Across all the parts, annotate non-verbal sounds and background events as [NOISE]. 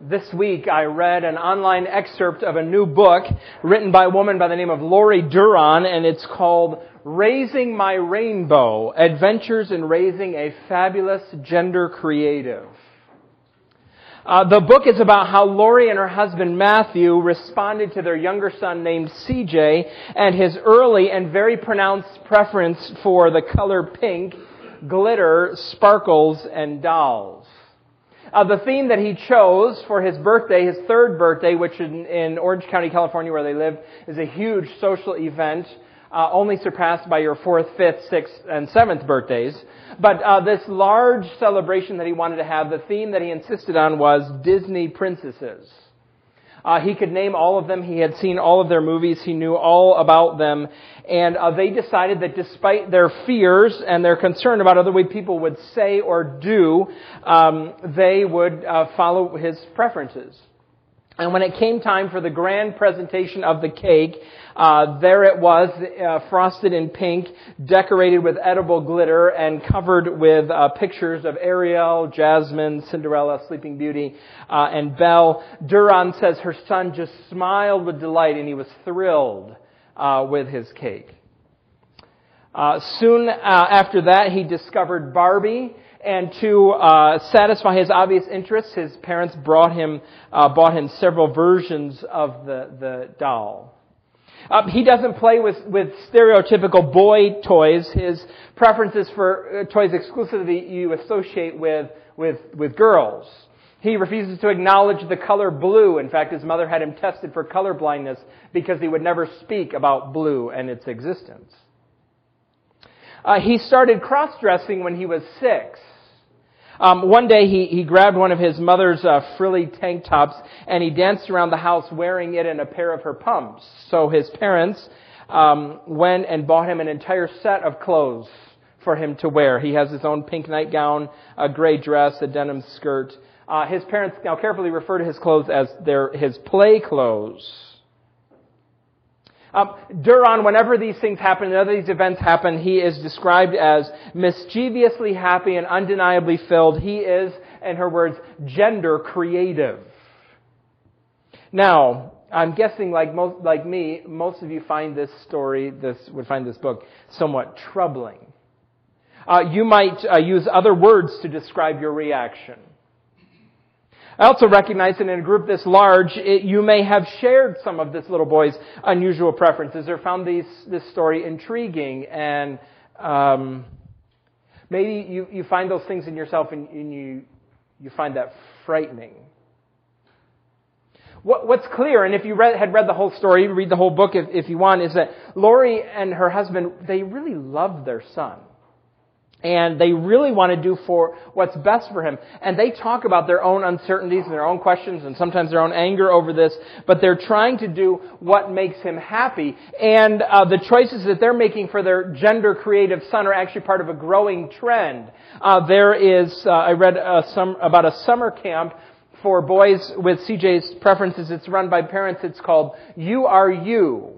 This week I read an online excerpt of a new book written by a woman by the name of Lori Duron and it's called Raising My Rainbow, Adventures in Raising a Fabulous Gender Creative. Uh, the book is about how Lori and her husband Matthew responded to their younger son named CJ and his early and very pronounced preference for the color pink, glitter, sparkles, and dolls. Uh, the theme that he chose for his birthday, his third birthday, which in, in Orange County, California, where they live, is a huge social event, uh, only surpassed by your fourth, fifth, sixth, and seventh birthdays. But uh, this large celebration that he wanted to have, the theme that he insisted on was Disney princesses. Uh, he could name all of them. He had seen all of their movies. He knew all about them. And uh, they decided that despite their fears and their concern about other way people would say or do, um, they would uh, follow his preferences. And when it came time for the grand presentation of the cake, uh, there it was, uh, frosted in pink, decorated with edible glitter, and covered with uh, pictures of Ariel, Jasmine, Cinderella, Sleeping Beauty, uh, and Belle. Duron says her son just smiled with delight, and he was thrilled uh, with his cake. Uh, soon after that, he discovered Barbie and to uh, satisfy his obvious interests, his parents brought him, uh, bought him several versions of the, the doll. Uh, he doesn't play with, with stereotypical boy toys. His preferences for uh, toys exclusively you associate with, with, with girls. He refuses to acknowledge the color blue. In fact, his mother had him tested for color blindness because he would never speak about blue and its existence. Uh, he started cross-dressing when he was six. Um, one day he, he grabbed one of his mother's uh, frilly tank tops and he danced around the house wearing it and a pair of her pumps. So his parents um, went and bought him an entire set of clothes for him to wear. He has his own pink nightgown, a gray dress, a denim skirt. Uh, his parents now carefully refer to his clothes as their his play clothes. Um, Duron, whenever these things happen, whenever these events happen, he is described as mischievously happy and undeniably filled. He is, in her words, gender creative. Now, I'm guessing, like most, like me, most of you find this story, this would find this book somewhat troubling. Uh, you might uh, use other words to describe your reaction. I also recognize that in a group this large, it, you may have shared some of this little boy's unusual preferences or found these, this story intriguing and um, maybe you, you find those things in yourself and, and you, you find that frightening. What, what's clear, and if you read, had read the whole story, read the whole book if, if you want, is that Lori and her husband, they really love their son. And they really want to do for what's best for him. And they talk about their own uncertainties and their own questions and sometimes their own anger over this, but they're trying to do what makes him happy. And uh, the choices that they're making for their gender creative son are actually part of a growing trend. Uh, there is, uh, I read about a summer camp for boys with CJ's preferences. It's run by parents. It's called You Are You.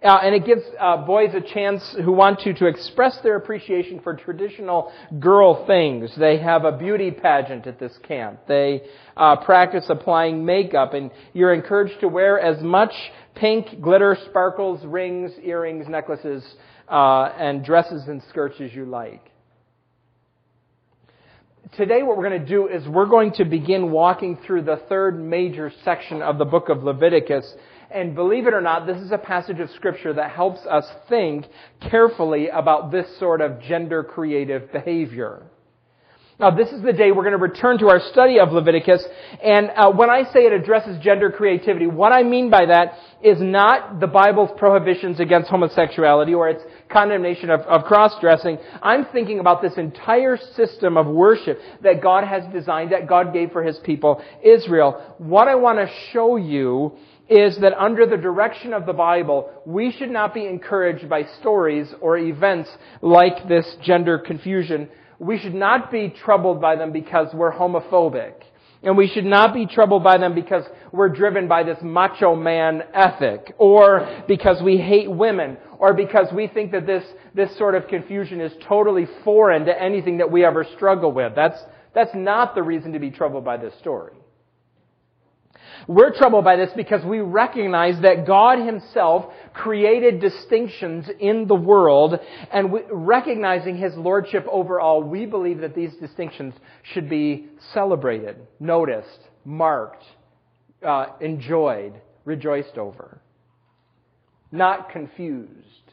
Uh, and it gives uh, boys a chance who want to to express their appreciation for traditional girl things. They have a beauty pageant at this camp. They uh, practice applying makeup, and you're encouraged to wear as much pink, glitter, sparkles, rings, earrings, necklaces, uh, and dresses and skirts as you like. Today, what we're going to do is we're going to begin walking through the third major section of the book of Leviticus and believe it or not, this is a passage of scripture that helps us think carefully about this sort of gender creative behavior. Now, this is the day we're going to return to our study of Leviticus. And uh, when I say it addresses gender creativity, what I mean by that is not the Bible's prohibitions against homosexuality or its condemnation of, of cross-dressing. I'm thinking about this entire system of worship that God has designed, that God gave for His people, Israel. What I want to show you is that under the direction of the Bible, we should not be encouraged by stories or events like this gender confusion. We should not be troubled by them because we're homophobic. And we should not be troubled by them because we're driven by this macho man ethic, or because we hate women, or because we think that this, this sort of confusion is totally foreign to anything that we ever struggle with. That's, that's not the reason to be troubled by this story. We're troubled by this because we recognize that God Himself created distinctions in the world, and we, recognizing His Lordship over all, we believe that these distinctions should be celebrated, noticed, marked, uh, enjoyed, rejoiced over, not confused.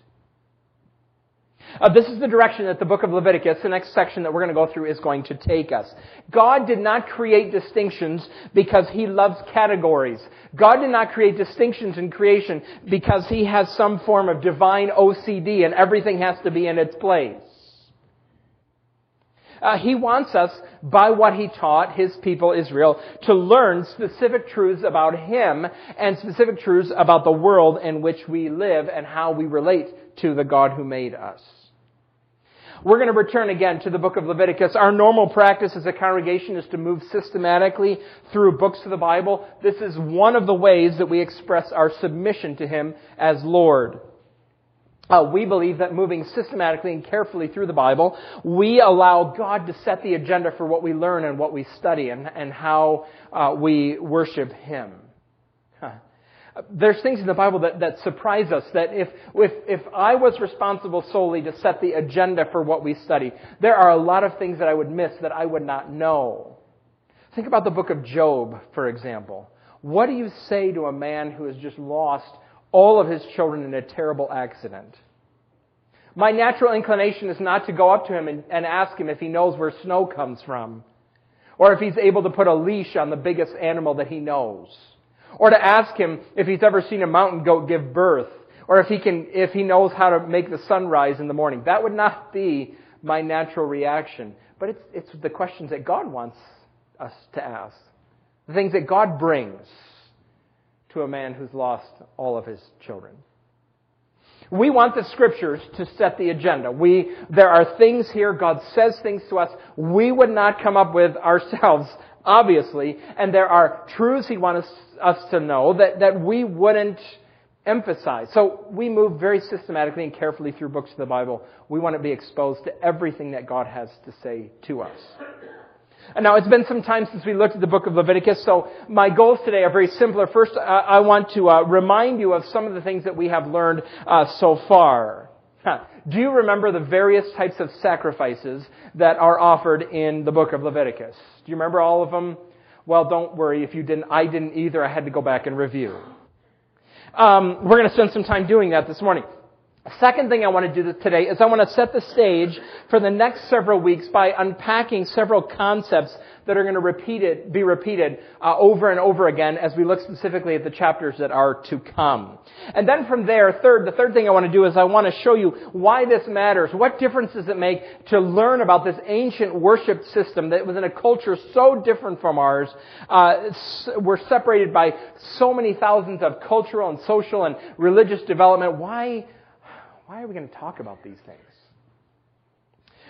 Uh, this is the direction that the book of Leviticus, the next section that we're going to go through, is going to take us. God did not create distinctions because He loves categories. God did not create distinctions in creation because He has some form of divine OCD and everything has to be in its place. Uh, he wants us, by what he taught his people Israel, to learn specific truths about him and specific truths about the world in which we live and how we relate to the God who made us. We're going to return again to the book of Leviticus. Our normal practice as a congregation is to move systematically through books of the Bible. This is one of the ways that we express our submission to Him as Lord. Uh, we believe that moving systematically and carefully through the Bible, we allow God to set the agenda for what we learn and what we study and, and how uh, we worship Him. There's things in the Bible that, that surprise us that if, if, if I was responsible solely to set the agenda for what we study, there are a lot of things that I would miss that I would not know. Think about the book of Job, for example. What do you say to a man who has just lost all of his children in a terrible accident? My natural inclination is not to go up to him and, and ask him if he knows where snow comes from, or if he's able to put a leash on the biggest animal that he knows. Or to ask him if he's ever seen a mountain goat give birth, or if he can, if he knows how to make the sun rise in the morning. That would not be my natural reaction. But it's, it's the questions that God wants us to ask. The things that God brings to a man who's lost all of his children. We want the scriptures to set the agenda. We, there are things here, God says things to us we would not come up with ourselves obviously, and there are truths He wants us to know that, that we wouldn't emphasize. So we move very systematically and carefully through books of the Bible. We want to be exposed to everything that God has to say to us. And now it's been some time since we looked at the book of Leviticus, so my goals today are very simpler. First, uh, I want to uh, remind you of some of the things that we have learned uh, so far. Do you remember the various types of sacrifices that are offered in the book of Leviticus? Do you remember all of them? Well, don't worry if you didn't. I didn't either. I had to go back and review. Um, we're going to spend some time doing that this morning. Second thing I want to do today is I want to set the stage for the next several weeks by unpacking several concepts that are going to repeat it, be repeated uh, over and over again as we look specifically at the chapters that are to come. And then from there, third, the third thing I want to do is I want to show you why this matters. What difference does it make to learn about this ancient worship system that was in a culture so different from ours? Uh, we're separated by so many thousands of cultural and social and religious development. Why, why are we going to talk about these things?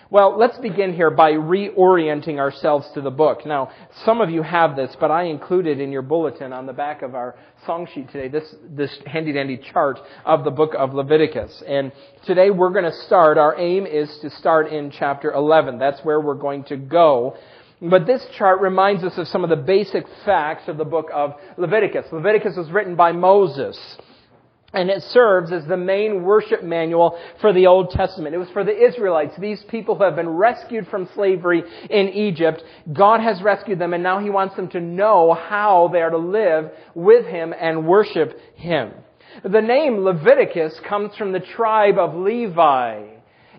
Well, let's begin here by reorienting ourselves to the book. Now, some of you have this, but I included in your bulletin on the back of our song sheet today this, this handy dandy chart of the book of Leviticus. And today we're going to start, our aim is to start in chapter 11. That's where we're going to go. But this chart reminds us of some of the basic facts of the book of Leviticus. Leviticus was written by Moses. And it serves as the main worship manual for the Old Testament. It was for the Israelites, these people who have been rescued from slavery in Egypt. God has rescued them and now He wants them to know how they are to live with Him and worship Him. The name Leviticus comes from the tribe of Levi.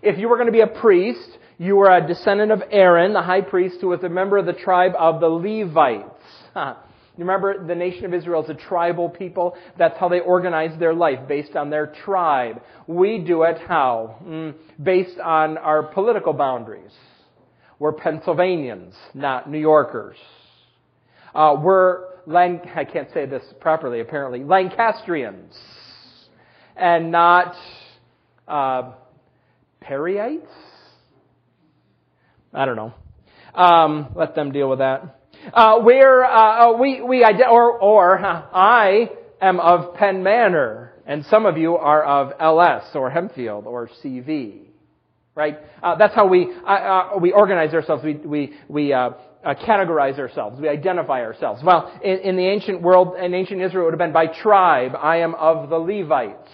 If you were going to be a priest, you were a descendant of Aaron, the high priest, who was a member of the tribe of the Levites. [LAUGHS] Remember the nation of Israel is a tribal people. That's how they organize their life, based on their tribe. We do it how? Mm, based on our political boundaries. We're Pennsylvanians, not New Yorkers. Uh, we're, Lan- I can't say this properly apparently, Lancastrians. And not uh, Perryites? I don't know. Um, let them deal with that. Uh, where uh, uh, we we or or I am of Penn Manor, and some of you are of LS or Hempfield or CV, right? Uh, that's how we uh, we organize ourselves. We we we uh, categorize ourselves. We identify ourselves. Well, in, in the ancient world, in ancient Israel, it would have been by tribe. I am of the Levites.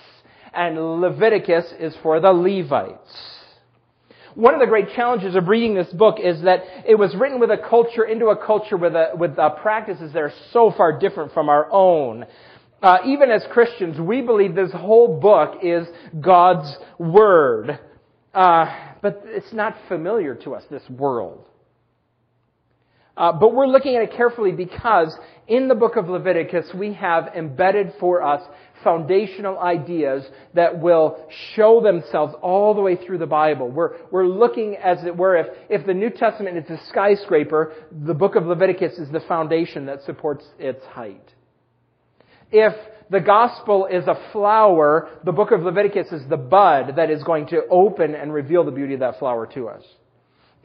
And Leviticus is for the Levites. One of the great challenges of reading this book is that it was written with a culture, into a culture with, a, with uh, practices that are so far different from our own. Uh, even as Christians, we believe this whole book is God's Word. Uh, but it's not familiar to us, this world. Uh, but we're looking at it carefully because in the book of Leviticus we have embedded for us foundational ideas that will show themselves all the way through the Bible. We're, we're looking, as it were, if, if the New Testament is a skyscraper, the book of Leviticus is the foundation that supports its height. If the gospel is a flower, the book of Leviticus is the bud that is going to open and reveal the beauty of that flower to us.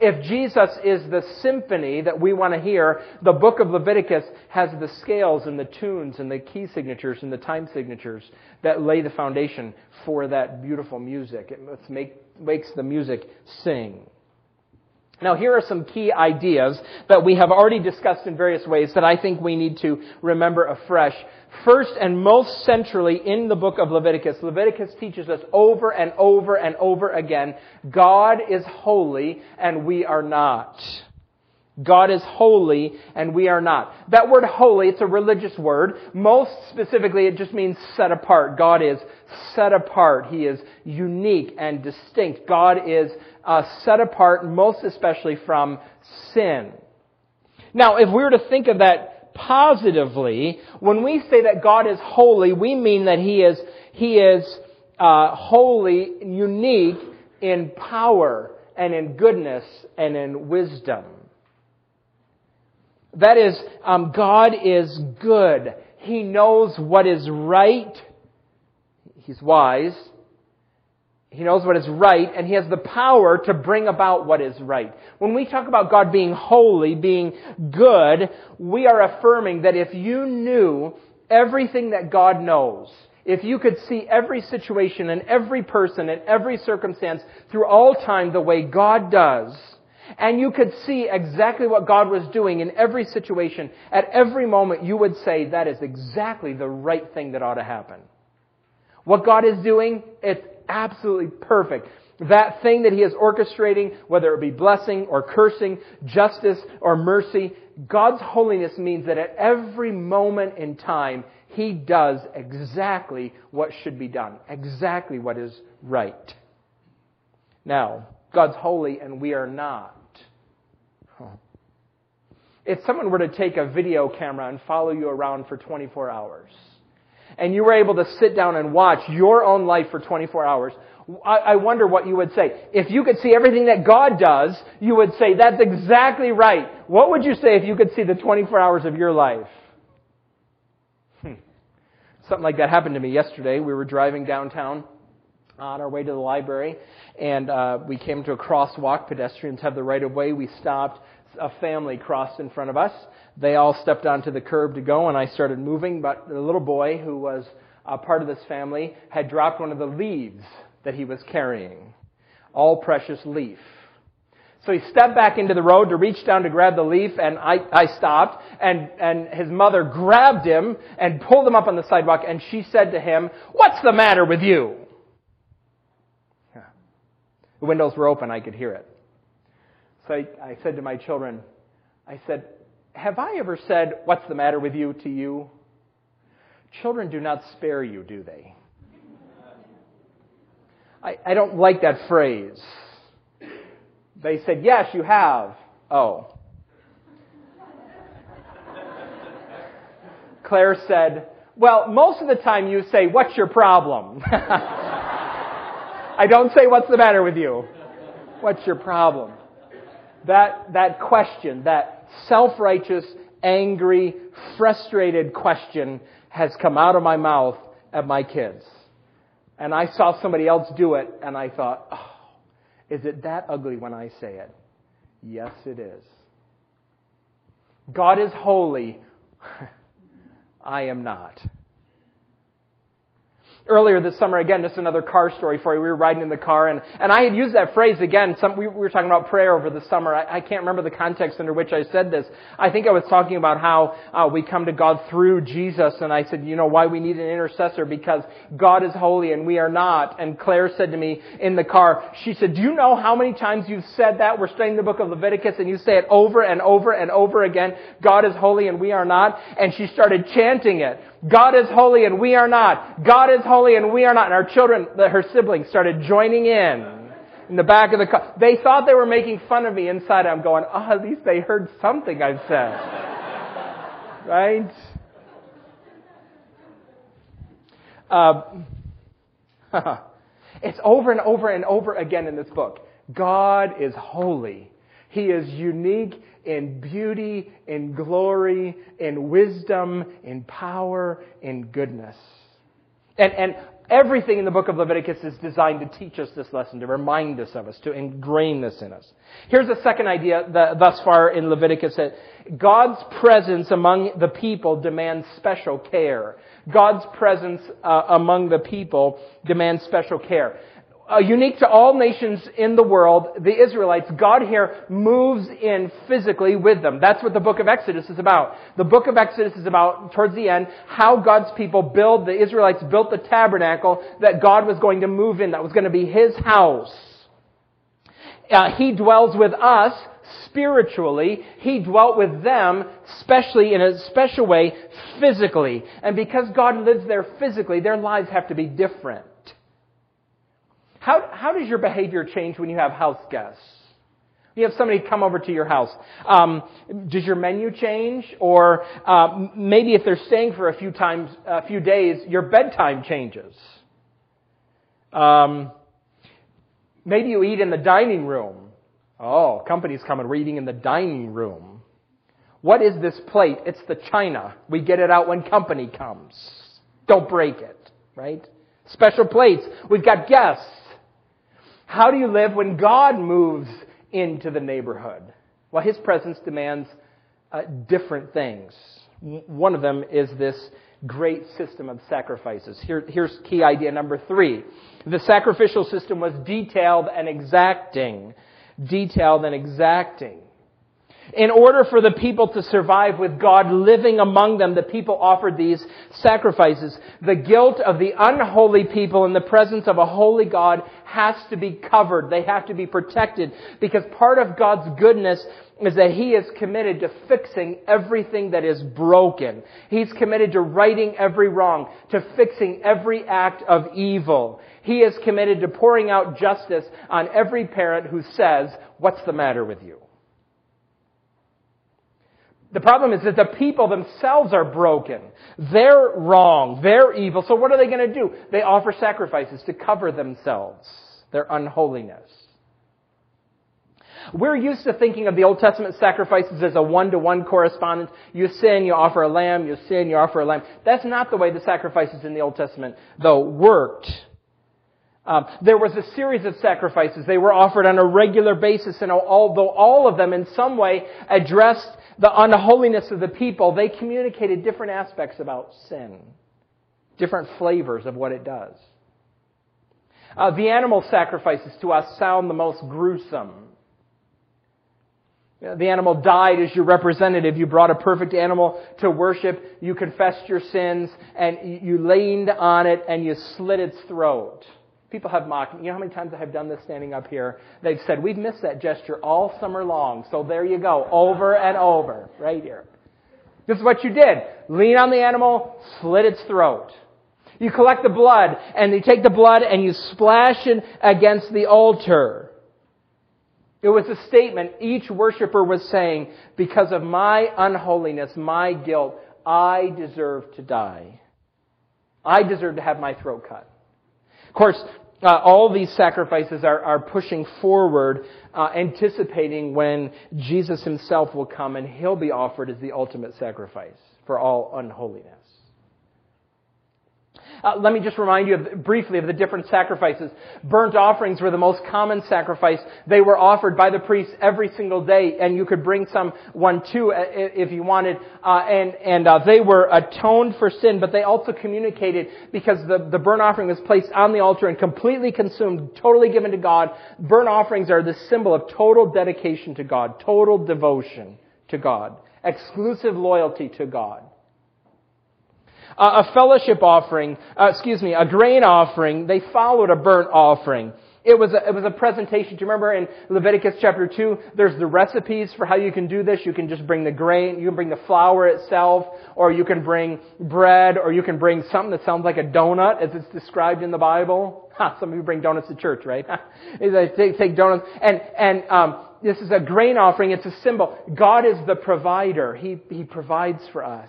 If Jesus is the symphony that we want to hear, the book of Leviticus has the scales and the tunes and the key signatures and the time signatures that lay the foundation for that beautiful music. It make, makes the music sing. Now, here are some key ideas that we have already discussed in various ways that I think we need to remember afresh. First and most centrally in the book of Leviticus, Leviticus teaches us over and over and over again, God is holy and we are not. God is holy and we are not. That word holy, it's a religious word. Most specifically, it just means set apart. God is set apart. He is unique and distinct. God is uh, set apart, most especially from sin. Now, if we were to think of that positively, when we say that God is holy, we mean that He is, He is uh, holy, unique in power and in goodness and in wisdom. That is, um, God is good. He knows what is right. He's wise. He knows what is right, and He has the power to bring about what is right. When we talk about God being holy, being good, we are affirming that if you knew everything that God knows, if you could see every situation and every person and every circumstance through all time the way God does, and you could see exactly what God was doing in every situation, at every moment, you would say that is exactly the right thing that ought to happen. What God is doing, it's absolutely perfect. That thing that He is orchestrating, whether it be blessing or cursing, justice or mercy, God's holiness means that at every moment in time, He does exactly what should be done, exactly what is right. Now, God's holy and we are not. If someone were to take a video camera and follow you around for 24 hours, and you were able to sit down and watch your own life for 24 hours, I, wonder what you would say. If you could see everything that God does, you would say, that's exactly right. What would you say if you could see the 24 hours of your life? Hmm. Something like that happened to me yesterday. We were driving downtown on our way to the library, and uh, we came to a crosswalk. Pedestrians have the right of way. We stopped. A family crossed in front of us. They all stepped onto the curb to go, and I started moving. But the little boy, who was a part of this family, had dropped one of the leaves that he was carrying. All precious leaf. So he stepped back into the road to reach down to grab the leaf, and I, I stopped, and, and his mother grabbed him and pulled him up on the sidewalk, and she said to him, What's the matter with you? The windows were open, I could hear it. So I, I said to my children, I said, Have I ever said, What's the matter with you to you? Children do not spare you, do they? I, I don't like that phrase. They said, Yes, you have. Oh. Claire said, Well, most of the time you say, What's your problem? [LAUGHS] I don't say, What's the matter with you? What's your problem? That, that question, that self righteous, angry, frustrated question has come out of my mouth at my kids. And I saw somebody else do it, and I thought, oh, is it that ugly when I say it? Yes, it is. God is holy. [LAUGHS] I am not. Earlier this summer, again, just another car story for you. We were riding in the car, and, and I had used that phrase again. Some, we, we were talking about prayer over the summer. I, I, can't remember the context under which I said this. I think I was talking about how uh, we come to God through Jesus, and I said, you know, why we need an intercessor because God is holy and we are not. And Claire said to me in the car, she said, do you know how many times you've said that? We're studying the book of Leviticus, and you say it over and over and over again. God is holy and we are not. And she started chanting it. God is holy and we are not. God is holy and we are not. And our children, her siblings, started joining in in the back of the car. They thought they were making fun of me inside. I'm going, oh, at least they heard something I've said. [LAUGHS] right? Uh, [LAUGHS] it's over and over and over again in this book. God is holy. He is unique in beauty, in glory, in wisdom, in power, in goodness. And, and everything in the book of Leviticus is designed to teach us this lesson, to remind us of us, to ingrain this in us. Here's a second idea that, thus far in Leviticus that God's presence among the people demands special care. God's presence uh, among the people demands special care uh, unique to all nations in the world, the Israelites, God here moves in physically with them. That's what the book of Exodus is about. The book of Exodus is about, towards the end, how God's people build, the Israelites built the tabernacle that God was going to move in, that was going to be His house. Uh, he dwells with us spiritually. He dwelt with them, especially in a special way, physically. And because God lives there physically, their lives have to be different. How, how does your behavior change when you have house guests? You have somebody come over to your house. Um, does your menu change, or uh, maybe if they're staying for a few times, a few days, your bedtime changes? Um, maybe you eat in the dining room. Oh, company's coming. We're eating in the dining room. What is this plate? It's the china. We get it out when company comes. Don't break it, right? Special plates. We've got guests. How do you live when God moves into the neighborhood? Well, His presence demands uh, different things. One of them is this great system of sacrifices. Here, here's key idea number three. The sacrificial system was detailed and exacting. Detailed and exacting. In order for the people to survive with God living among them, the people offered these sacrifices. The guilt of the unholy people in the presence of a holy God has to be covered. They have to be protected because part of God's goodness is that He is committed to fixing everything that is broken. He's committed to righting every wrong, to fixing every act of evil. He is committed to pouring out justice on every parent who says, what's the matter with you? The problem is that the people themselves are broken. They're wrong. They're evil. So what are they going to do? They offer sacrifices to cover themselves, their unholiness. We're used to thinking of the Old Testament sacrifices as a one-to-one correspondence. You sin, you offer a lamb. You sin, you offer a lamb. That's not the way the sacrifices in the Old Testament, though, worked. Um, there was a series of sacrifices. They were offered on a regular basis, and although all of them in some way addressed the unholiness of the people, they communicated different aspects about sin, different flavors of what it does. Uh, the animal sacrifices to us sound the most gruesome. The animal died as your representative. You brought a perfect animal to worship. You confessed your sins and you leaned on it and you slit its throat. People have mocked me. You know how many times I have done this standing up here? They've said, we've missed that gesture all summer long. So there you go. Over and over. Right here. This is what you did. Lean on the animal, slit its throat. You collect the blood, and you take the blood and you splash it against the altar. It was a statement each worshiper was saying, because of my unholiness, my guilt, I deserve to die. I deserve to have my throat cut. Of course, uh, all these sacrifices are, are pushing forward, uh, anticipating when Jesus himself will come and he'll be offered as the ultimate sacrifice for all unholiness. Uh, let me just remind you of, briefly of the different sacrifices. Burnt offerings were the most common sacrifice. They were offered by the priests every single day, and you could bring some one too uh, if you wanted. Uh, and and uh, they were atoned for sin, but they also communicated because the, the burnt offering was placed on the altar and completely consumed, totally given to God. Burnt offerings are the symbol of total dedication to God, total devotion to God, exclusive loyalty to God a fellowship offering, uh, excuse me, a grain offering, they followed a burnt offering. It was, a, it was a presentation. Do you remember in Leviticus chapter 2, there's the recipes for how you can do this. You can just bring the grain, you can bring the flour itself, or you can bring bread, or you can bring something that sounds like a donut as it's described in the Bible. Ha, some of you bring donuts to church, right? [LAUGHS] they take, take donuts. And, and, um, this is a grain offering. It's a symbol. God is the provider. He, He provides for us.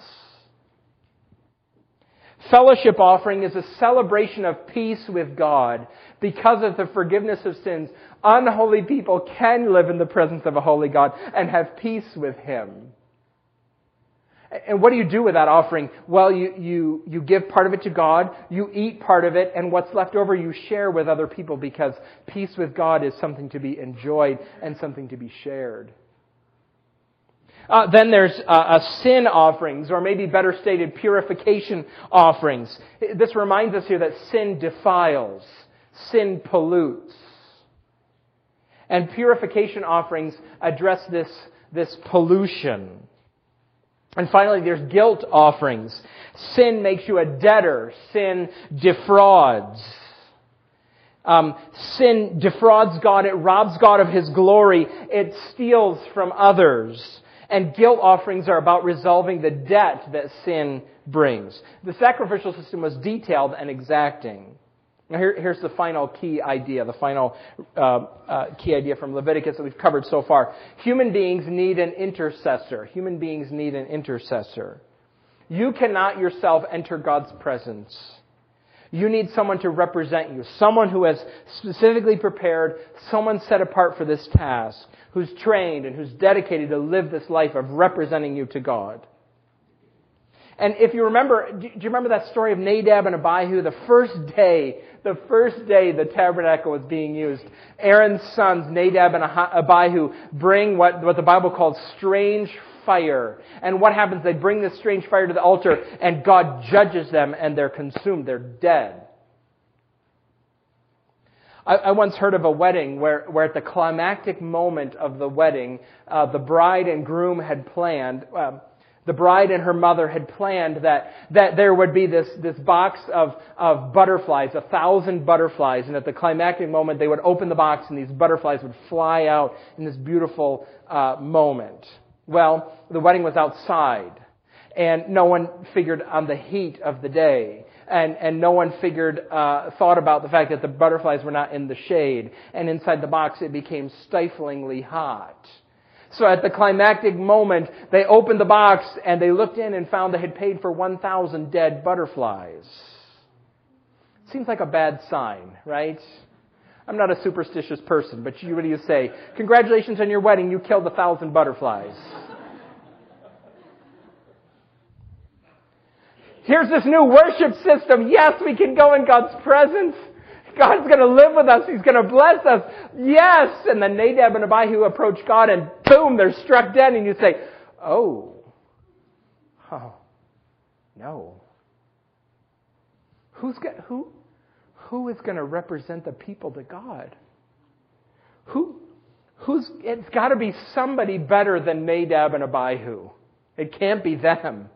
Fellowship offering is a celebration of peace with God. Because of the forgiveness of sins, unholy people can live in the presence of a holy God and have peace with Him. And what do you do with that offering? Well, you, you, you give part of it to God, you eat part of it, and what's left over you share with other people because peace with God is something to be enjoyed and something to be shared. Uh, then there's uh, sin offerings, or maybe better stated, purification offerings. This reminds us here that sin defiles, sin pollutes. And purification offerings address this, this pollution. And finally, there's guilt offerings. Sin makes you a debtor. Sin defrauds. Um, sin defrauds God. It robs God of His glory. It steals from others and guilt offerings are about resolving the debt that sin brings. The sacrificial system was detailed and exacting. Now here, here's the final key idea, the final uh, uh, key idea from Leviticus that we've covered so far. Human beings need an intercessor. Human beings need an intercessor. You cannot yourself enter God's presence. You need someone to represent you, someone who has specifically prepared, someone set apart for this task who's trained and who's dedicated to live this life of representing you to God. And if you remember, do you remember that story of Nadab and Abihu? The first day, the first day the tabernacle was being used, Aaron's sons, Nadab and Abihu, bring what, what the Bible calls strange fire. And what happens? They bring this strange fire to the altar, and God judges them, and they're consumed. They're dead. I, I once heard of a wedding where, where at the climactic moment of the wedding, uh, the bride and groom had planned, uh, the bride and her mother had planned that, that there would be this, this box of, of butterflies, a thousand butterflies, and at the climactic moment they would open the box and these butterflies would fly out in this beautiful uh, moment. Well, the wedding was outside, and no one figured on the heat of the day and, and no one figured, uh, thought about the fact that the butterflies were not in the shade. And inside the box it became stiflingly hot. So at the climactic moment, they opened the box and they looked in and found they had paid for 1,000 dead butterflies. Seems like a bad sign, right? I'm not a superstitious person, but you, do you say? Congratulations on your wedding, you killed a thousand butterflies. Here's this new worship system. Yes, we can go in God's presence. God's going to live with us. He's going to bless us. Yes. And then Nadab and Abihu approach God and boom, they're struck dead. And you say, oh, oh, no. Who's got, who, who is going to represent the people to God? Who, who's, it's got to be somebody better than Nadab and Abihu. It can't be them.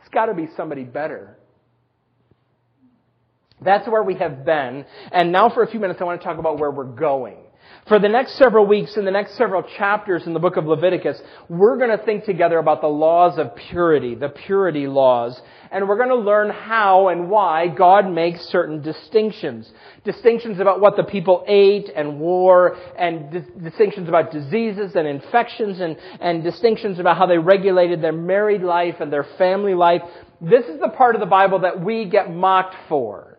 It's got to be somebody better. That's where we have been. And now for a few minutes I want to talk about where we're going. For the next several weeks, and the next several chapters in the book of Leviticus, we're going to think together about the laws of purity, the purity laws, and we're going to learn how and why God makes certain distinctions. Distinctions about what the people ate and wore, and dis- distinctions about diseases and infections, and, and distinctions about how they regulated their married life and their family life. This is the part of the Bible that we get mocked for.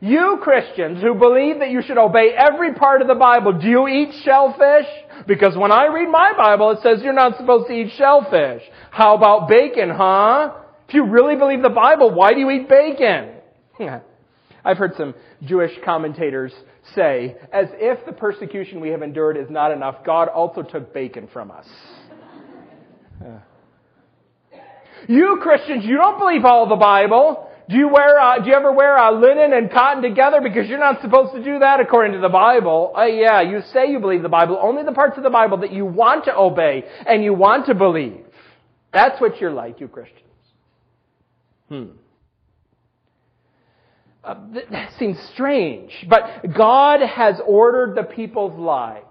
You Christians who believe that you should obey every part of the Bible, do you eat shellfish? Because when I read my Bible, it says you're not supposed to eat shellfish. How about bacon, huh? If you really believe the Bible, why do you eat bacon? [LAUGHS] I've heard some Jewish commentators say, as if the persecution we have endured is not enough, God also took bacon from us. [LAUGHS] You Christians, you don't believe all the Bible. Do you wear, uh, do you ever wear uh, linen and cotton together? Because you're not supposed to do that according to the Bible. Uh, yeah, you say you believe the Bible, only the parts of the Bible that you want to obey and you want to believe. That's what you're like, you Christians. Hmm. Uh, that seems strange, but God has ordered the people's lives.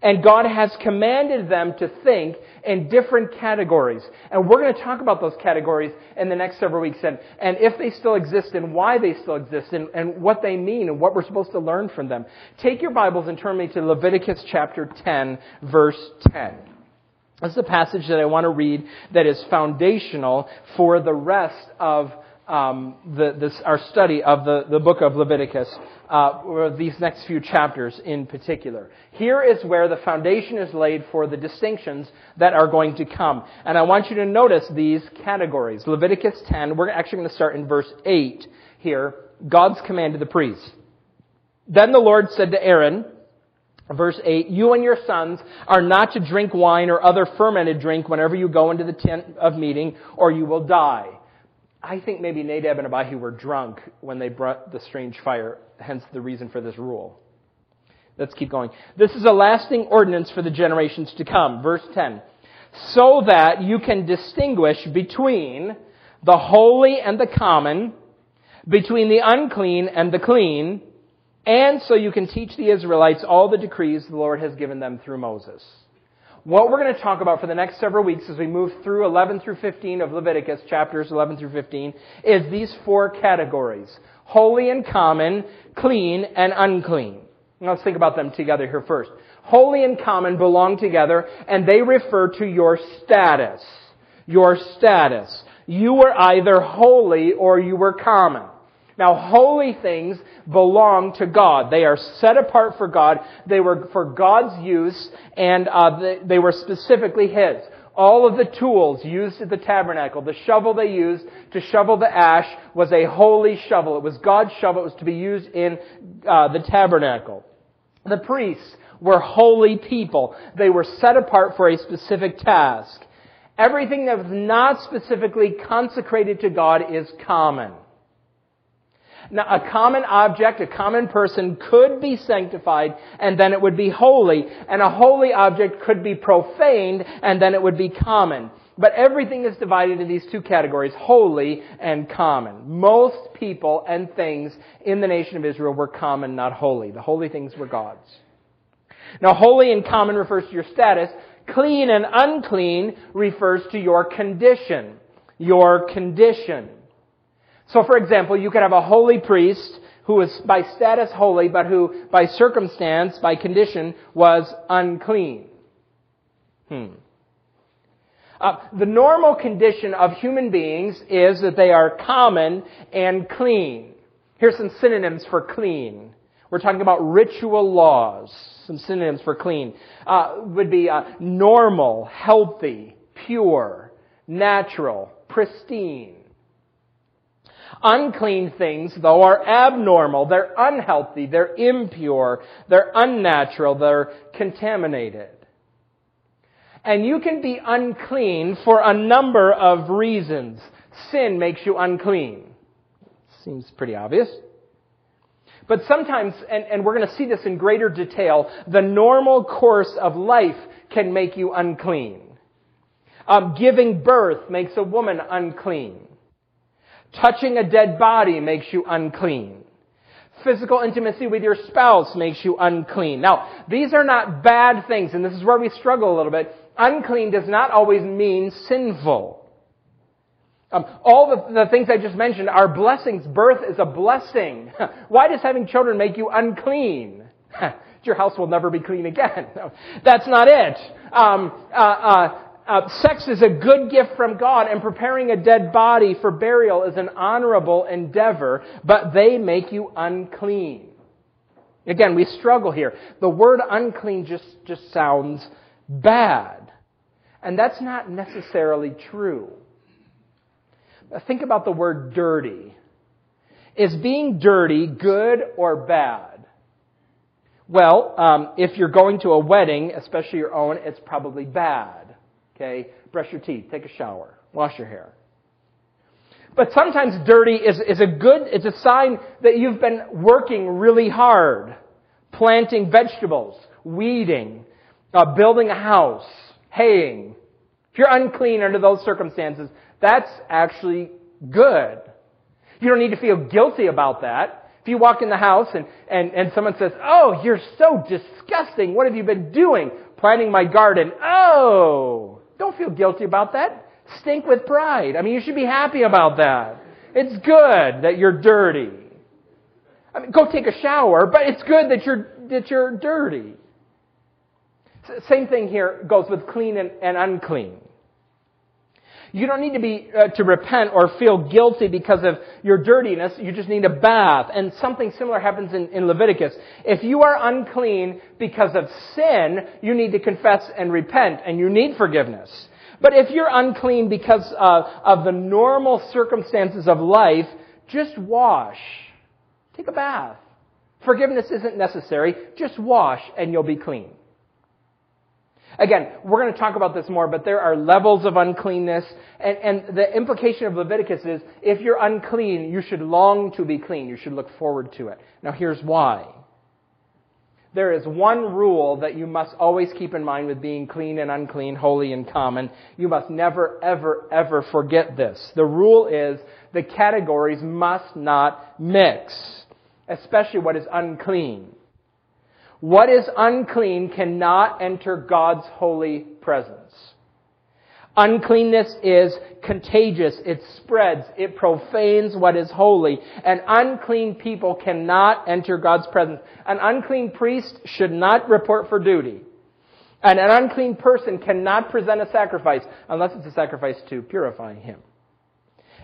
And God has commanded them to think in different categories. And we're going to talk about those categories in the next several weeks and, and if they still exist and why they still exist and, and what they mean and what we're supposed to learn from them. Take your Bibles and turn me to Leviticus chapter 10, verse 10. This is a passage that I want to read that is foundational for the rest of um, the, this, our study of the, the book of Leviticus, uh, these next few chapters in particular. Here is where the foundation is laid for the distinctions that are going to come. And I want you to notice these categories. Leviticus 10, we're actually going to start in verse 8 here. God's command to the priests. Then the Lord said to Aaron, Verse 8, you and your sons are not to drink wine or other fermented drink whenever you go into the tent of meeting, or you will die. I think maybe Nadab and Abihu were drunk when they brought the strange fire, hence the reason for this rule. Let's keep going. This is a lasting ordinance for the generations to come. Verse 10. So that you can distinguish between the holy and the common, between the unclean and the clean, and so you can teach the Israelites all the decrees the Lord has given them through Moses. What we're going to talk about for the next several weeks as we move through 11 through 15 of Leviticus, chapters 11 through 15, is these four categories. Holy and common, clean and unclean. Let's think about them together here first. Holy and common belong together and they refer to your status. Your status. You were either holy or you were common. Now, holy things belong to God. They are set apart for God. They were for God's use, and uh, they, were specifically His. All of the tools used at the tabernacle, the shovel they used to shovel the ash was a holy shovel. It was God's shovel. It was to be used in uh, the tabernacle. The priests were holy people. They were set apart for a specific task. Everything that was not specifically consecrated to God is common. Now, a common object, a common person could be sanctified and then it would be holy, and a holy object could be profaned and then it would be common. But everything is divided into these two categories, holy and common. Most people and things in the nation of Israel were common, not holy. The holy things were God's. Now, holy and common refers to your status. Clean and unclean refers to your condition. Your condition. So for example, you could have a holy priest who was by status holy, but who by circumstance, by condition, was unclean. Hmm. Uh, the normal condition of human beings is that they are common and clean. Here's some synonyms for clean. We're talking about ritual laws. Some synonyms for clean uh, would be uh, normal, healthy, pure, natural, pristine. Unclean things, though, are abnormal. They're unhealthy. They're impure. They're unnatural. They're contaminated. And you can be unclean for a number of reasons. Sin makes you unclean. Seems pretty obvious. But sometimes, and, and we're going to see this in greater detail, the normal course of life can make you unclean. Um, giving birth makes a woman unclean. Touching a dead body makes you unclean. Physical intimacy with your spouse makes you unclean. Now, these are not bad things, and this is where we struggle a little bit. Unclean does not always mean sinful. Um, all the, the things I just mentioned are blessings. Birth is a blessing. [LAUGHS] Why does having children make you unclean? [LAUGHS] Your house will never be clean again. [LAUGHS] That's not it. Um, uh, uh, uh, sex is a good gift from God, and preparing a dead body for burial is an honorable endeavor, but they make you unclean. Again, we struggle here. The word unclean just, just sounds bad. And that's not necessarily true. Think about the word dirty. Is being dirty good or bad? Well, um, if you're going to a wedding, especially your own, it's probably bad. Okay? Brush your teeth, take a shower, wash your hair. But sometimes dirty is, is a good, it's a sign that you've been working really hard. Planting vegetables, weeding, uh, building a house, haying. If you're unclean under those circumstances, that's actually good. You don't need to feel guilty about that. If you walk in the house and, and, and someone says, Oh, you're so disgusting. What have you been doing? Planting my garden. Oh, don't feel guilty about that. Stink with pride. I mean, you should be happy about that. It's good that you're dirty. I mean, go take a shower, but it's good that you're, that you're dirty. Same thing here goes with clean and, and unclean. You don't need to be uh, to repent or feel guilty because of your dirtiness. You just need a bath. And something similar happens in, in Leviticus. If you are unclean because of sin, you need to confess and repent, and you need forgiveness. But if you're unclean because uh, of the normal circumstances of life, just wash. Take a bath. Forgiveness isn't necessary. Just wash and you'll be clean. Again, we're going to talk about this more, but there are levels of uncleanness. And, and, the implication of Leviticus is if you're unclean, you should long to be clean. You should look forward to it. Now, here's why. There is one rule that you must always keep in mind with being clean and unclean, holy and common. You must never, ever, ever forget this. The rule is the categories must not mix, especially what is unclean. What is unclean cannot enter God's holy presence. Uncleanness is contagious. It spreads. It profanes what is holy. And unclean people cannot enter God's presence. An unclean priest should not report for duty. And an unclean person cannot present a sacrifice unless it's a sacrifice to purify him.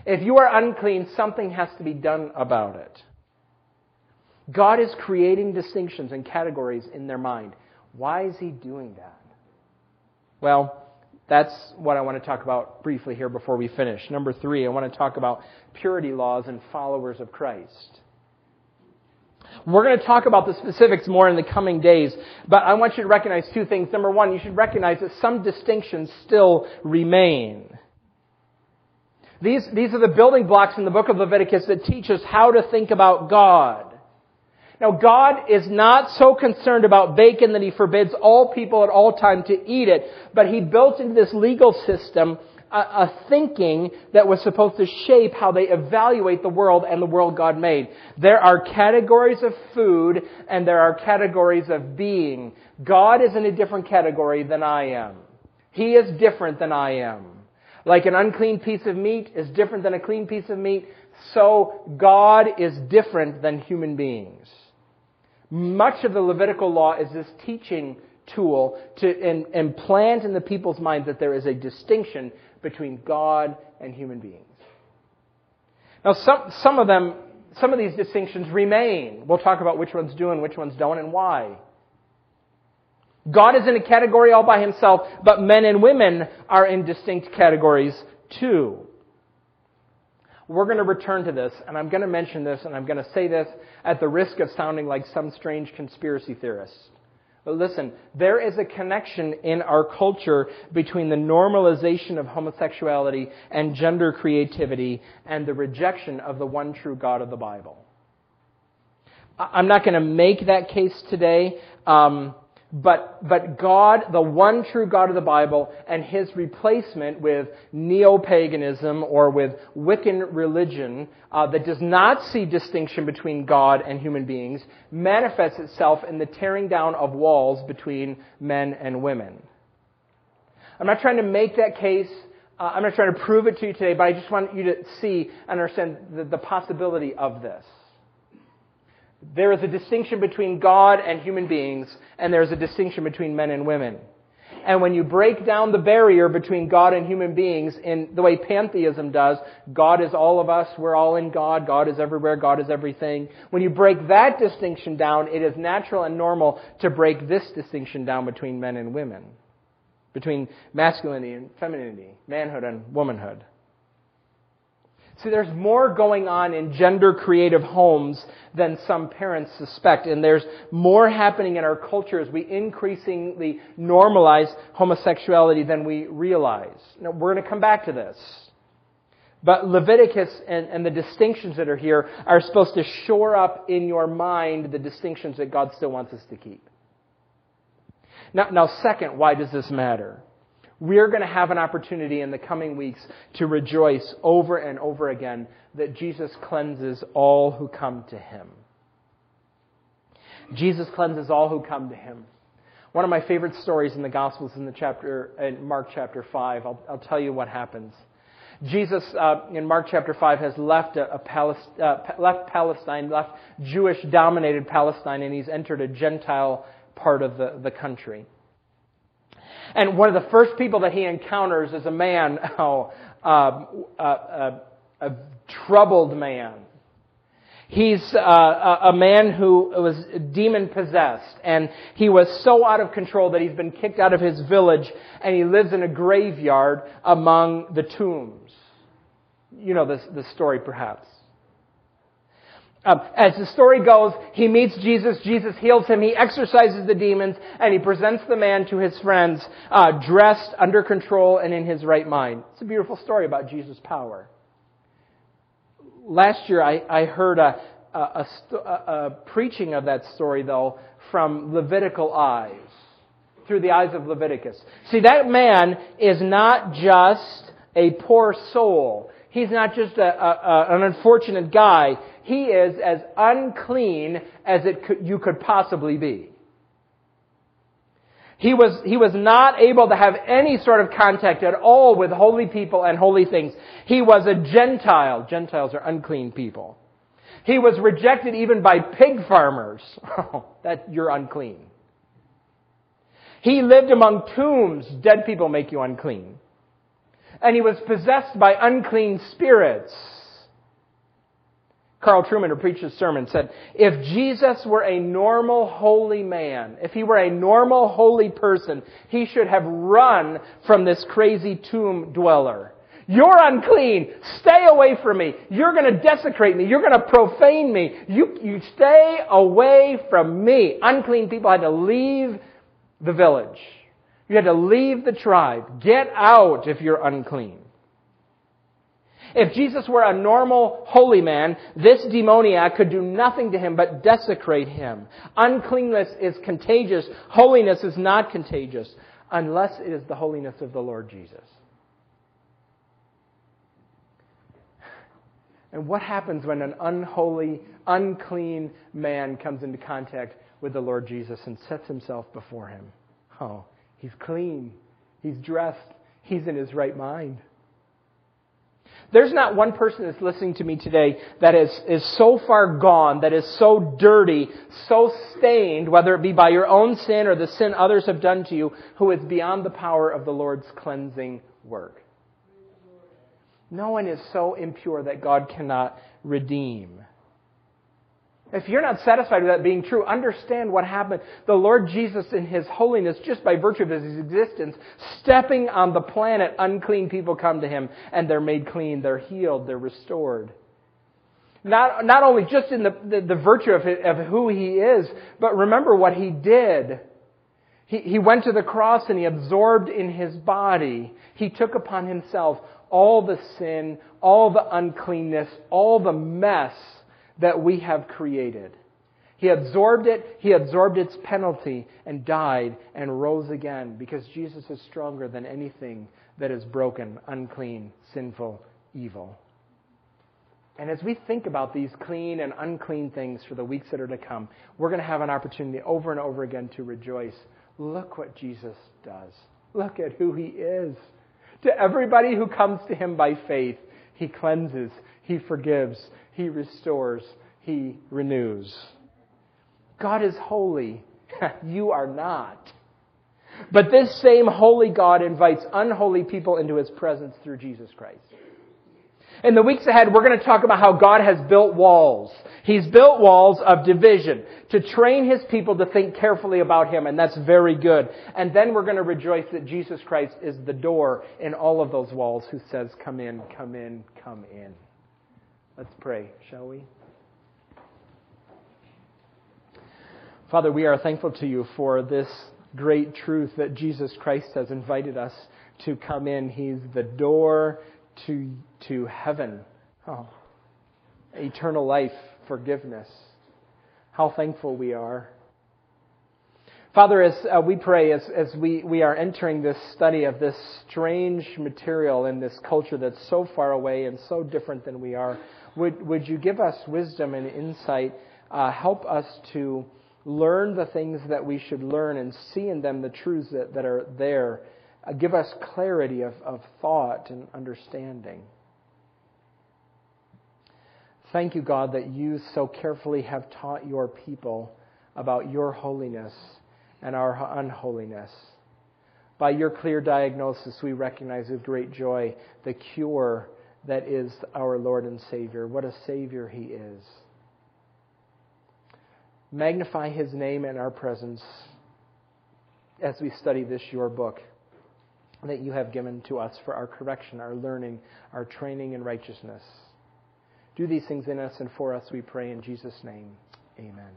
If you are unclean, something has to be done about it. God is creating distinctions and categories in their mind. Why is He doing that? Well, that's what I want to talk about briefly here before we finish. Number three, I want to talk about purity laws and followers of Christ. We're going to talk about the specifics more in the coming days, but I want you to recognize two things. Number one, you should recognize that some distinctions still remain. These, these are the building blocks in the book of Leviticus that teach us how to think about God. Now, God is not so concerned about bacon that He forbids all people at all time to eat it, but He built into this legal system a, a, thinking that was supposed to shape how they evaluate the world and the world God made. There are categories of food and there are categories of being. God is in a different category than I am. He is different than I am. Like an unclean piece of meat is different than a clean piece of meat, so God is different than human beings. Much of the Levitical law is this teaching tool to implant in the people's minds that there is a distinction between God and human beings. Now, some, some of them, some of these distinctions remain. We'll talk about which ones do and which ones don't and why. God is in a category all by himself, but men and women are in distinct categories too. We're going to return to this, and I'm going to mention this, and I'm going to say this at the risk of sounding like some strange conspiracy theorist. But listen, there is a connection in our culture between the normalization of homosexuality and gender creativity and the rejection of the one true God of the Bible. I'm not going to make that case today. Um, but, but God, the one true God of the Bible, and his replacement with neo-paganism or with Wiccan religion uh, that does not see distinction between God and human beings manifests itself in the tearing down of walls between men and women. I'm not trying to make that case. Uh, I'm not trying to prove it to you today, but I just want you to see and understand the, the possibility of this. There is a distinction between God and human beings, and there is a distinction between men and women. And when you break down the barrier between God and human beings in the way pantheism does, God is all of us, we're all in God, God is everywhere, God is everything. When you break that distinction down, it is natural and normal to break this distinction down between men and women, between masculinity and femininity, manhood and womanhood. See, there's more going on in gender creative homes than some parents suspect, and there's more happening in our culture as we increasingly normalize homosexuality than we realize. Now, we're going to come back to this. But Leviticus and, and, the distinctions that are here are supposed to shore up in your mind the distinctions that God still wants us to keep. Now, now second, why does this matter? We're going to have an opportunity in the coming weeks to rejoice over and over again that Jesus cleanses all who come to him. Jesus cleanses all who come to him. One of my favorite stories in the Gospels in the chapter in Mark chapter five. I'll, I'll tell you what happens. Jesus uh, in Mark chapter five has left a, a Palest, uh, left Palestine, left Jewish-dominated Palestine, and he's entered a Gentile part of the, the country. And one of the first people that he encounters is a man, [LAUGHS] oh, uh, a, a troubled man. He's uh, a man who was demon possessed, and he was so out of control that he's been kicked out of his village, and he lives in a graveyard among the tombs. You know this, this story, perhaps. Um, as the story goes, he meets Jesus. Jesus heals him. He exorcises the demons, and he presents the man to his friends, uh, dressed, under control, and in his right mind. It's a beautiful story about Jesus' power. Last year, I, I heard a, a, a, a preaching of that story, though, from Levitical eyes, through the eyes of Leviticus. See, that man is not just a poor soul. He's not just a, a, an unfortunate guy. He is as unclean as it could, you could possibly be. He was, he was not able to have any sort of contact at all with holy people and holy things. He was a Gentile. Gentiles are unclean people. He was rejected even by pig farmers. [LAUGHS] That you're unclean. He lived among tombs. Dead people make you unclean and he was possessed by unclean spirits. Carl Trueman, who preached a sermon, said, if Jesus were a normal holy man, if he were a normal holy person, he should have run from this crazy tomb dweller. You're unclean. Stay away from me. You're going to desecrate me. You're going to profane me. You, you stay away from me. Unclean people had to leave the village. You had to leave the tribe. Get out if you're unclean. If Jesus were a normal holy man, this demoniac could do nothing to him but desecrate him. Uncleanness is contagious. Holiness is not contagious unless it is the holiness of the Lord Jesus. And what happens when an unholy, unclean man comes into contact with the Lord Jesus and sets himself before him? Oh, He's clean. He's dressed. He's in his right mind. There's not one person that's listening to me today that is, is so far gone, that is so dirty, so stained, whether it be by your own sin or the sin others have done to you, who is beyond the power of the Lord's cleansing work. No one is so impure that God cannot redeem. If you're not satisfied with that being true, understand what happened. The Lord Jesus, in His holiness, just by virtue of His existence, stepping on the planet, unclean people come to Him and they're made clean, they're healed, they're restored. Not, not only just in the, the, the virtue of, of who He is, but remember what He did. He, he went to the cross and He absorbed in His body. He took upon Himself all the sin, all the uncleanness, all the mess that we have created. He absorbed it, he absorbed its penalty, and died and rose again because Jesus is stronger than anything that is broken, unclean, sinful, evil. And as we think about these clean and unclean things for the weeks that are to come, we're going to have an opportunity over and over again to rejoice. Look what Jesus does. Look at who he is. To everybody who comes to him by faith, he cleanses, he forgives, he restores, He renews. God is holy. [LAUGHS] you are not. But this same holy God invites unholy people into His presence through Jesus Christ. In the weeks ahead, we're going to talk about how God has built walls. He's built walls of division to train His people to think carefully about Him, and that's very good. And then we're going to rejoice that Jesus Christ is the door in all of those walls who says, come in, come in, come in. Let's pray, shall we? Father, we are thankful to you for this great truth that Jesus Christ has invited us to come in. He's the door to, to heaven. Oh, eternal life, forgiveness. How thankful we are. Father, as uh, we pray, as, as we, we are entering this study of this strange material in this culture that's so far away and so different than we are, would, would you give us wisdom and insight? Uh, help us to learn the things that we should learn and see in them the truths that, that are there. Uh, give us clarity of, of thought and understanding. Thank you, God, that you so carefully have taught your people about your holiness and our unholiness. By your clear diagnosis, we recognize with great joy the cure that is our Lord and Savior. What a Savior He is. Magnify His name in our presence as we study this, your book, that you have given to us for our correction, our learning, our training in righteousness. Do these things in us and for us, we pray in Jesus' name. Amen.